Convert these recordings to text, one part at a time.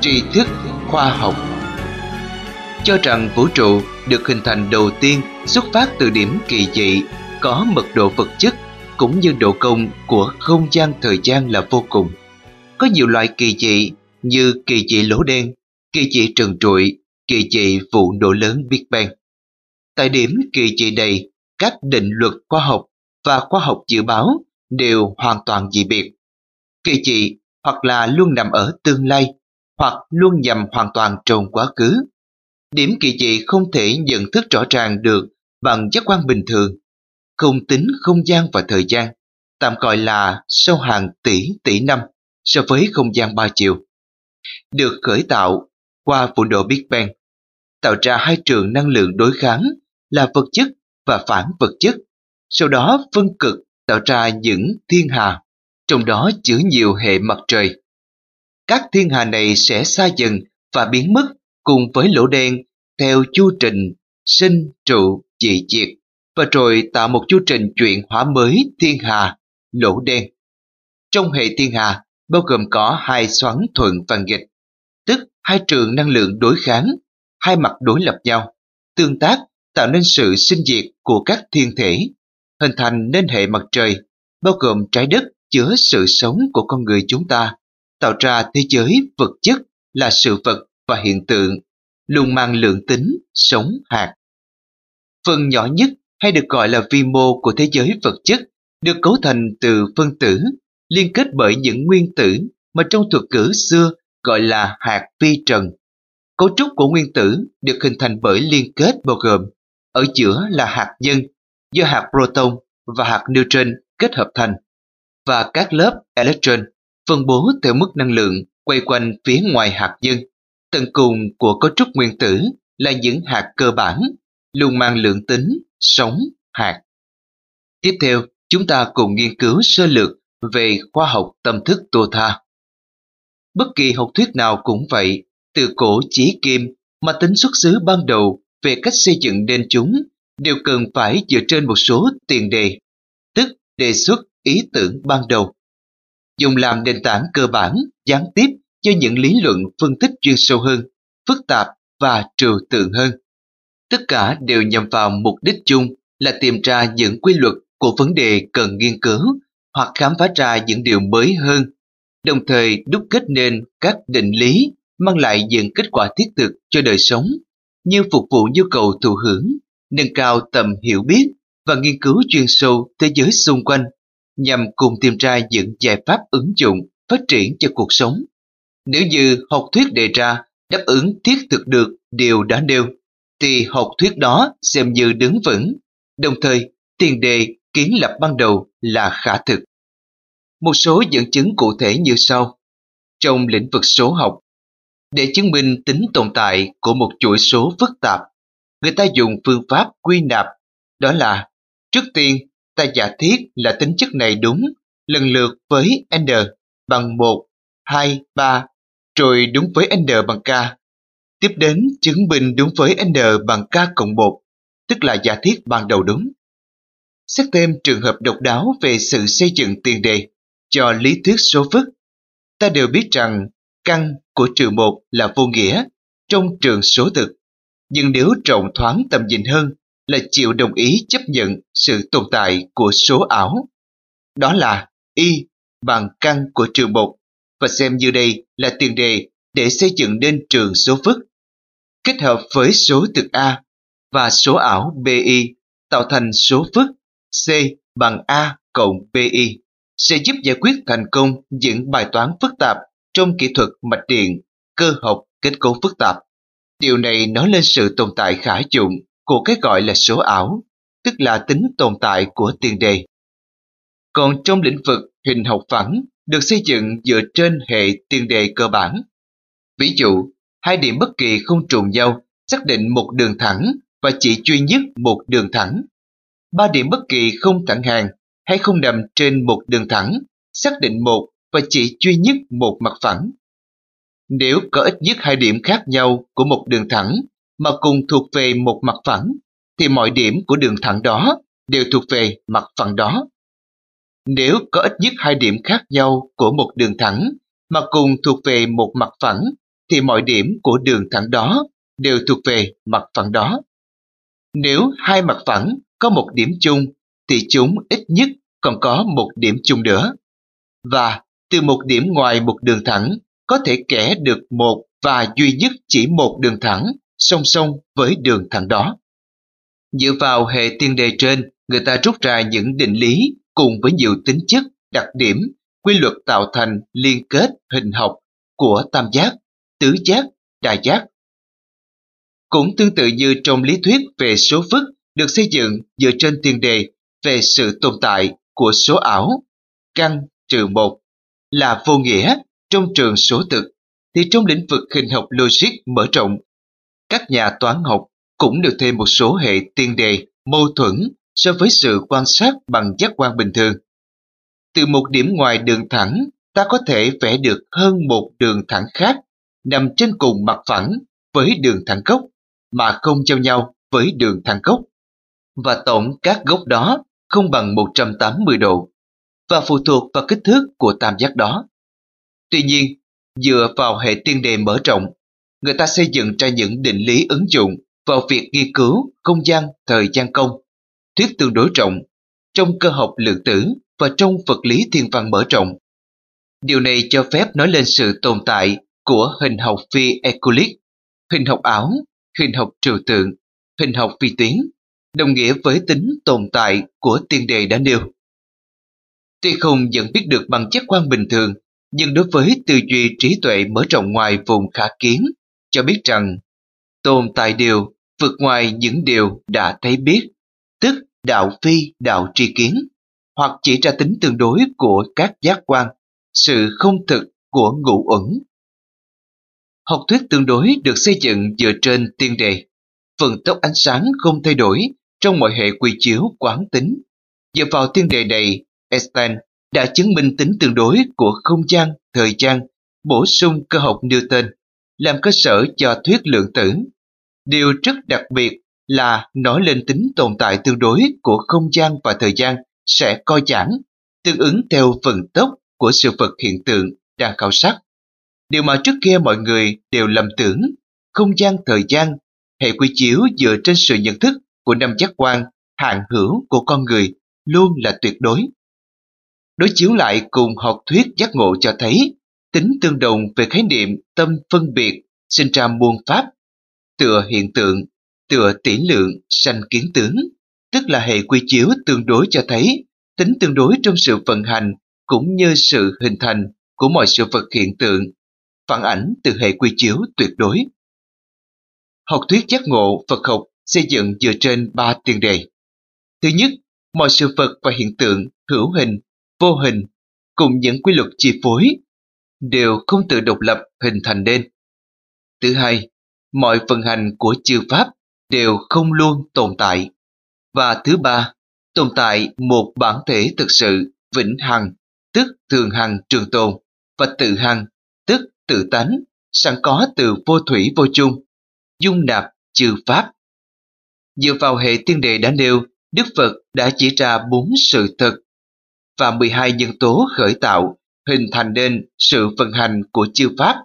tri thức khoa học cho rằng vũ trụ được hình thành đầu tiên xuất phát từ điểm kỳ dị có mật độ vật chất cũng như độ công của không gian thời gian là vô cùng. Có nhiều loại kỳ dị như kỳ dị lỗ đen, kỳ dị trần trụi, kỳ dị vụ nổ lớn Big Bang. Tại điểm kỳ dị này, các định luật khoa học và khoa học dự báo đều hoàn toàn dị biệt. Kỳ dị hoặc là luôn nằm ở tương lai, hoặc luôn nhằm hoàn toàn trong quá khứ. Điểm kỳ dị không thể nhận thức rõ ràng được bằng giác quan bình thường, không tính không gian và thời gian, tạm gọi là sau hàng tỷ tỷ năm so với không gian ba chiều. Được khởi tạo qua vụ nổ Big Bang, tạo ra hai trường năng lượng đối kháng là vật chất và phản vật chất, sau đó phân cực tạo ra những thiên hà, trong đó chứa nhiều hệ mặt trời. Các thiên hà này sẽ xa dần và biến mất cùng với lỗ đen theo chu trình sinh trụ dị diệt và rồi tạo một chu trình chuyển hóa mới thiên hà, lỗ đen. Trong hệ thiên hà bao gồm có hai xoắn thuận và nghịch, tức hai trường năng lượng đối kháng, hai mặt đối lập nhau, tương tác tạo nên sự sinh diệt của các thiên thể, hình thành nên hệ mặt trời, bao gồm trái đất chứa sự sống của con người chúng ta, tạo ra thế giới vật chất là sự vật và hiện tượng, luôn mang lượng tính, sống hạt. Phần nhỏ nhất hay được gọi là vi mô của thế giới vật chất được cấu thành từ phân tử liên kết bởi những nguyên tử mà trong thuật ngữ xưa gọi là hạt vi trần. Cấu trúc của nguyên tử được hình thành bởi liên kết bao gồm ở giữa là hạt nhân do hạt proton và hạt neutron kết hợp thành và các lớp electron phân bố theo mức năng lượng quay quanh phía ngoài hạt nhân. Tận cùng của cấu trúc nguyên tử là những hạt cơ bản luôn mang lượng tính, sống, hạt. Tiếp theo, chúng ta cùng nghiên cứu sơ lược về khoa học tâm thức Tô Tha. Bất kỳ học thuyết nào cũng vậy, từ cổ chí kim mà tính xuất xứ ban đầu về cách xây dựng nên chúng đều cần phải dựa trên một số tiền đề, tức đề xuất ý tưởng ban đầu. Dùng làm nền tảng cơ bản, gián tiếp cho những lý luận phân tích chuyên sâu hơn, phức tạp và trừu tượng hơn. Tất cả đều nhằm vào mục đích chung là tìm ra những quy luật của vấn đề cần nghiên cứu hoặc khám phá ra những điều mới hơn, đồng thời đúc kết nên các định lý mang lại những kết quả thiết thực cho đời sống, như phục vụ nhu cầu thụ hưởng, nâng cao tầm hiểu biết và nghiên cứu chuyên sâu thế giới xung quanh nhằm cùng tìm ra những giải pháp ứng dụng phát triển cho cuộc sống. Nếu như học thuyết đề ra đáp ứng thiết thực được điều đã nêu, thì học thuyết đó xem như đứng vững, đồng thời tiền đề kiến lập ban đầu là khả thực. Một số dẫn chứng cụ thể như sau. Trong lĩnh vực số học, để chứng minh tính tồn tại của một chuỗi số phức tạp, người ta dùng phương pháp quy nạp, đó là trước tiên ta giả thiết là tính chất này đúng lần lượt với n bằng 1, 2, 3, rồi đúng với n bằng k. Tiếp đến chứng minh đúng với n bằng k cộng 1, tức là giả thiết ban đầu đúng. Xét thêm trường hợp độc đáo về sự xây dựng tiền đề cho lý thuyết số phức. Ta đều biết rằng căn của trừ một là vô nghĩa trong trường số thực. Nhưng nếu rộng thoáng tầm nhìn hơn là chịu đồng ý chấp nhận sự tồn tại của số ảo. Đó là y bằng căn của trường một và xem như đây là tiền đề để xây dựng nên trường số phức. Kết hợp với số thực A và số ảo BI tạo thành số phức C bằng A cộng BI sẽ giúp giải quyết thành công những bài toán phức tạp trong kỹ thuật mạch điện, cơ học, kết cấu phức tạp. Điều này nói lên sự tồn tại khả dụng của cái gọi là số ảo, tức là tính tồn tại của tiền đề. Còn trong lĩnh vực hình học phẳng được xây dựng dựa trên hệ tiền đề cơ bản. Ví dụ, hai điểm bất kỳ không trùng nhau xác định một đường thẳng và chỉ duy nhất một đường thẳng. Ba điểm bất kỳ không thẳng hàng hay không nằm trên một đường thẳng, xác định một và chỉ duy nhất một mặt phẳng. Nếu có ít nhất hai điểm khác nhau của một đường thẳng mà cùng thuộc về một mặt phẳng, thì mọi điểm của đường thẳng đó đều thuộc về mặt phẳng đó. Nếu có ít nhất hai điểm khác nhau của một đường thẳng mà cùng thuộc về một mặt phẳng, thì mọi điểm của đường thẳng đó đều thuộc về mặt phẳng đó. Nếu hai mặt phẳng có một điểm chung thì chúng ít nhất còn có một điểm chung nữa. Và từ một điểm ngoài một đường thẳng có thể kẻ được một và duy nhất chỉ một đường thẳng song song với đường thẳng đó. Dựa vào hệ tiên đề trên, người ta rút ra những định lý cùng với nhiều tính chất, đặc điểm, quy luật tạo thành liên kết hình học của tam giác, tứ giác, đa giác. Cũng tương tự như trong lý thuyết về số phức được xây dựng dựa trên tiền đề về sự tồn tại của số ảo, căn trừ một là vô nghĩa trong trường số thực, thì trong lĩnh vực hình học logic mở rộng, các nhà toán học cũng được thêm một số hệ tiên đề mâu thuẫn so với sự quan sát bằng giác quan bình thường. Từ một điểm ngoài đường thẳng, ta có thể vẽ được hơn một đường thẳng khác nằm trên cùng mặt phẳng với đường thẳng gốc mà không giao nhau với đường thẳng gốc. Và tổng các gốc đó không bằng 180 độ và phụ thuộc vào kích thước của tam giác đó. Tuy nhiên, dựa vào hệ tiên đề mở rộng, người ta xây dựng ra những định lý ứng dụng vào việc nghiên cứu không gian thời gian công, thuyết tương đối rộng, trong cơ học lượng tử và trong vật lý thiên văn mở rộng. Điều này cho phép nói lên sự tồn tại của hình học phi Euclid, hình học ảo, hình học trừu tượng, hình học phi tuyến, đồng nghĩa với tính tồn tại của tiên đề đã nêu. Tuy không nhận biết được bằng chất quan bình thường, nhưng đối với tư duy trí tuệ mở rộng ngoài vùng khả kiến, cho biết rằng tồn tại điều vượt ngoài những điều đã thấy biết, tức đạo phi đạo tri kiến, hoặc chỉ ra tính tương đối của các giác quan, sự không thực của ngũ uẩn. Học thuyết tương đối được xây dựng dựa trên tiên đề, phần tốc ánh sáng không thay đổi trong mọi hệ quy chiếu quán tính. Dựa vào tiên đề này, Einstein đã chứng minh tính tương đối của không gian, thời gian, bổ sung cơ học Newton, làm cơ sở cho thuyết lượng tử. Điều rất đặc biệt là nói lên tính tồn tại tương đối của không gian và thời gian sẽ coi giãn, tương ứng theo phần tốc của sự vật hiện tượng đang khảo sát. Điều mà trước kia mọi người đều lầm tưởng, không gian thời gian, hệ quy chiếu dựa trên sự nhận thức của năm giác quan hạn hữu của con người luôn là tuyệt đối. Đối chiếu lại cùng học thuyết giác ngộ cho thấy tính tương đồng về khái niệm tâm phân biệt sinh ra muôn pháp, tựa hiện tượng, tựa tỷ lượng sanh kiến tướng, tức là hệ quy chiếu tương đối cho thấy tính tương đối trong sự vận hành cũng như sự hình thành của mọi sự vật hiện tượng, phản ảnh từ hệ quy chiếu tuyệt đối. Học thuyết giác ngộ Phật học xây dựng dựa trên ba tiền đề. Thứ nhất, mọi sự vật và hiện tượng hữu hình, vô hình cùng những quy luật chi phối đều không tự độc lập hình thành nên. Thứ hai, mọi vận hành của chư pháp đều không luôn tồn tại. Và thứ ba, tồn tại một bản thể thực sự vĩnh hằng, tức thường hằng trường tồn, và tự hằng, tức tự tánh, sẵn có từ vô thủy vô chung, dung nạp chư pháp. Dựa vào hệ tiên đề đã nêu, Đức Phật đã chỉ ra bốn sự thật và 12 nhân tố khởi tạo hình thành nên sự vận hành của chư pháp,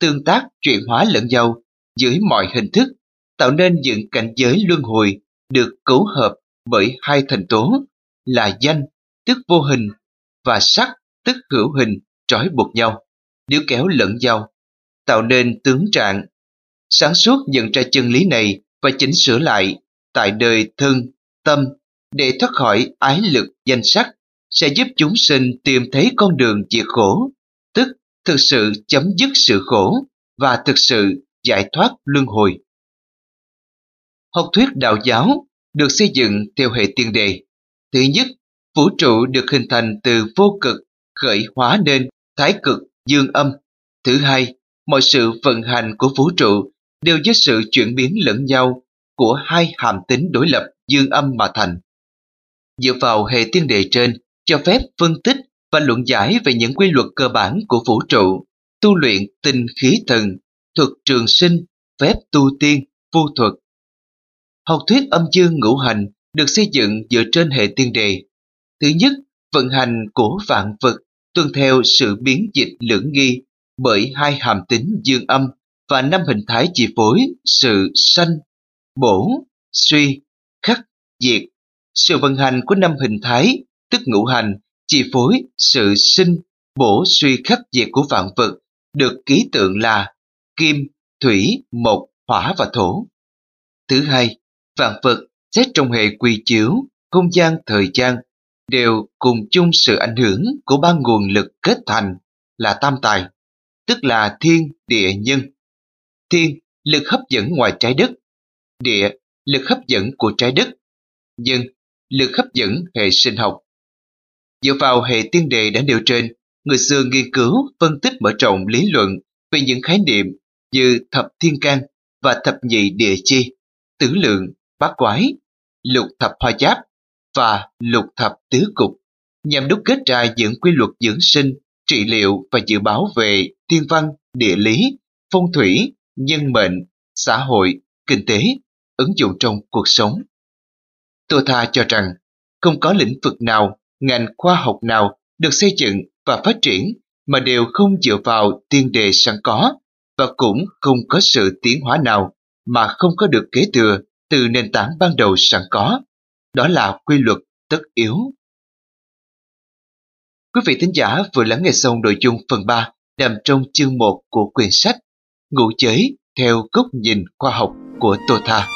tương tác chuyển hóa lẫn nhau dưới mọi hình thức, tạo nên những cảnh giới luân hồi được cấu hợp bởi hai thành tố là danh, tức vô hình, và sắc, tức hữu hình, trói buộc nhau, nếu kéo lẫn nhau, tạo nên tướng trạng. Sáng suốt nhận ra chân lý này và chỉnh sửa lại tại đời thân, tâm để thoát khỏi ái lực danh sắc sẽ giúp chúng sinh tìm thấy con đường diệt khổ, tức thực sự chấm dứt sự khổ và thực sự giải thoát luân hồi. Học thuyết đạo giáo được xây dựng theo hệ tiên đề. Thứ nhất, vũ trụ được hình thành từ vô cực khởi hóa nên thái cực dương âm. Thứ hai, mọi sự vận hành của vũ trụ đều do sự chuyển biến lẫn nhau của hai hàm tính đối lập dương âm mà thành. Dựa vào hệ tiên đề trên, cho phép phân tích và luận giải về những quy luật cơ bản của vũ trụ, tu luyện tinh khí thần, thuật trường sinh, phép tu tiên, vô thuật. Học thuyết âm dương ngũ hành được xây dựng dựa trên hệ tiên đề. Thứ nhất, vận hành của vạn vật tuân theo sự biến dịch lưỡng nghi bởi hai hàm tính dương âm và năm hình thái chi phối sự sanh, bổ, suy, khắc, diệt. Sự vận hành của năm hình thái, tức ngũ hành, chi phối sự sinh, bổ suy khắc diệt của vạn vật, được ký tượng là kim, thủy, mộc, hỏa và thổ. Thứ hai, vạn vật xét trong hệ quy chiếu, không gian thời gian đều cùng chung sự ảnh hưởng của ba nguồn lực kết thành là tam tài, tức là thiên, địa, nhân. Thiên, lực hấp dẫn ngoài trái đất. Địa, lực hấp dẫn của trái đất. Nhân, lực hấp dẫn hệ sinh học. Dựa vào hệ tiên đề đã nêu trên, người xưa nghiên cứu, phân tích mở rộng lý luận về những khái niệm như thập thiên can và thập nhị địa chi, tứ lượng, bát quái, lục thập hoa giáp và lục thập tứ cục nhằm đúc kết ra những quy luật dưỡng sinh, trị liệu và dự báo về thiên văn, địa lý, phong thủy, nhân mệnh, xã hội, kinh tế, ứng dụng trong cuộc sống. Tô Tha cho rằng không có lĩnh vực nào, ngành khoa học nào được xây dựng và phát triển mà đều không dựa vào tiên đề sẵn có và cũng không có sự tiến hóa nào mà không có được kế thừa từ nền tảng ban đầu sẵn có. Đó là quy luật tất yếu. Quý vị thính giả vừa lắng nghe xong nội dung phần 3 nằm trong chương 1 của quyển sách Ngụ chế theo góc nhìn khoa học của Tô Tha.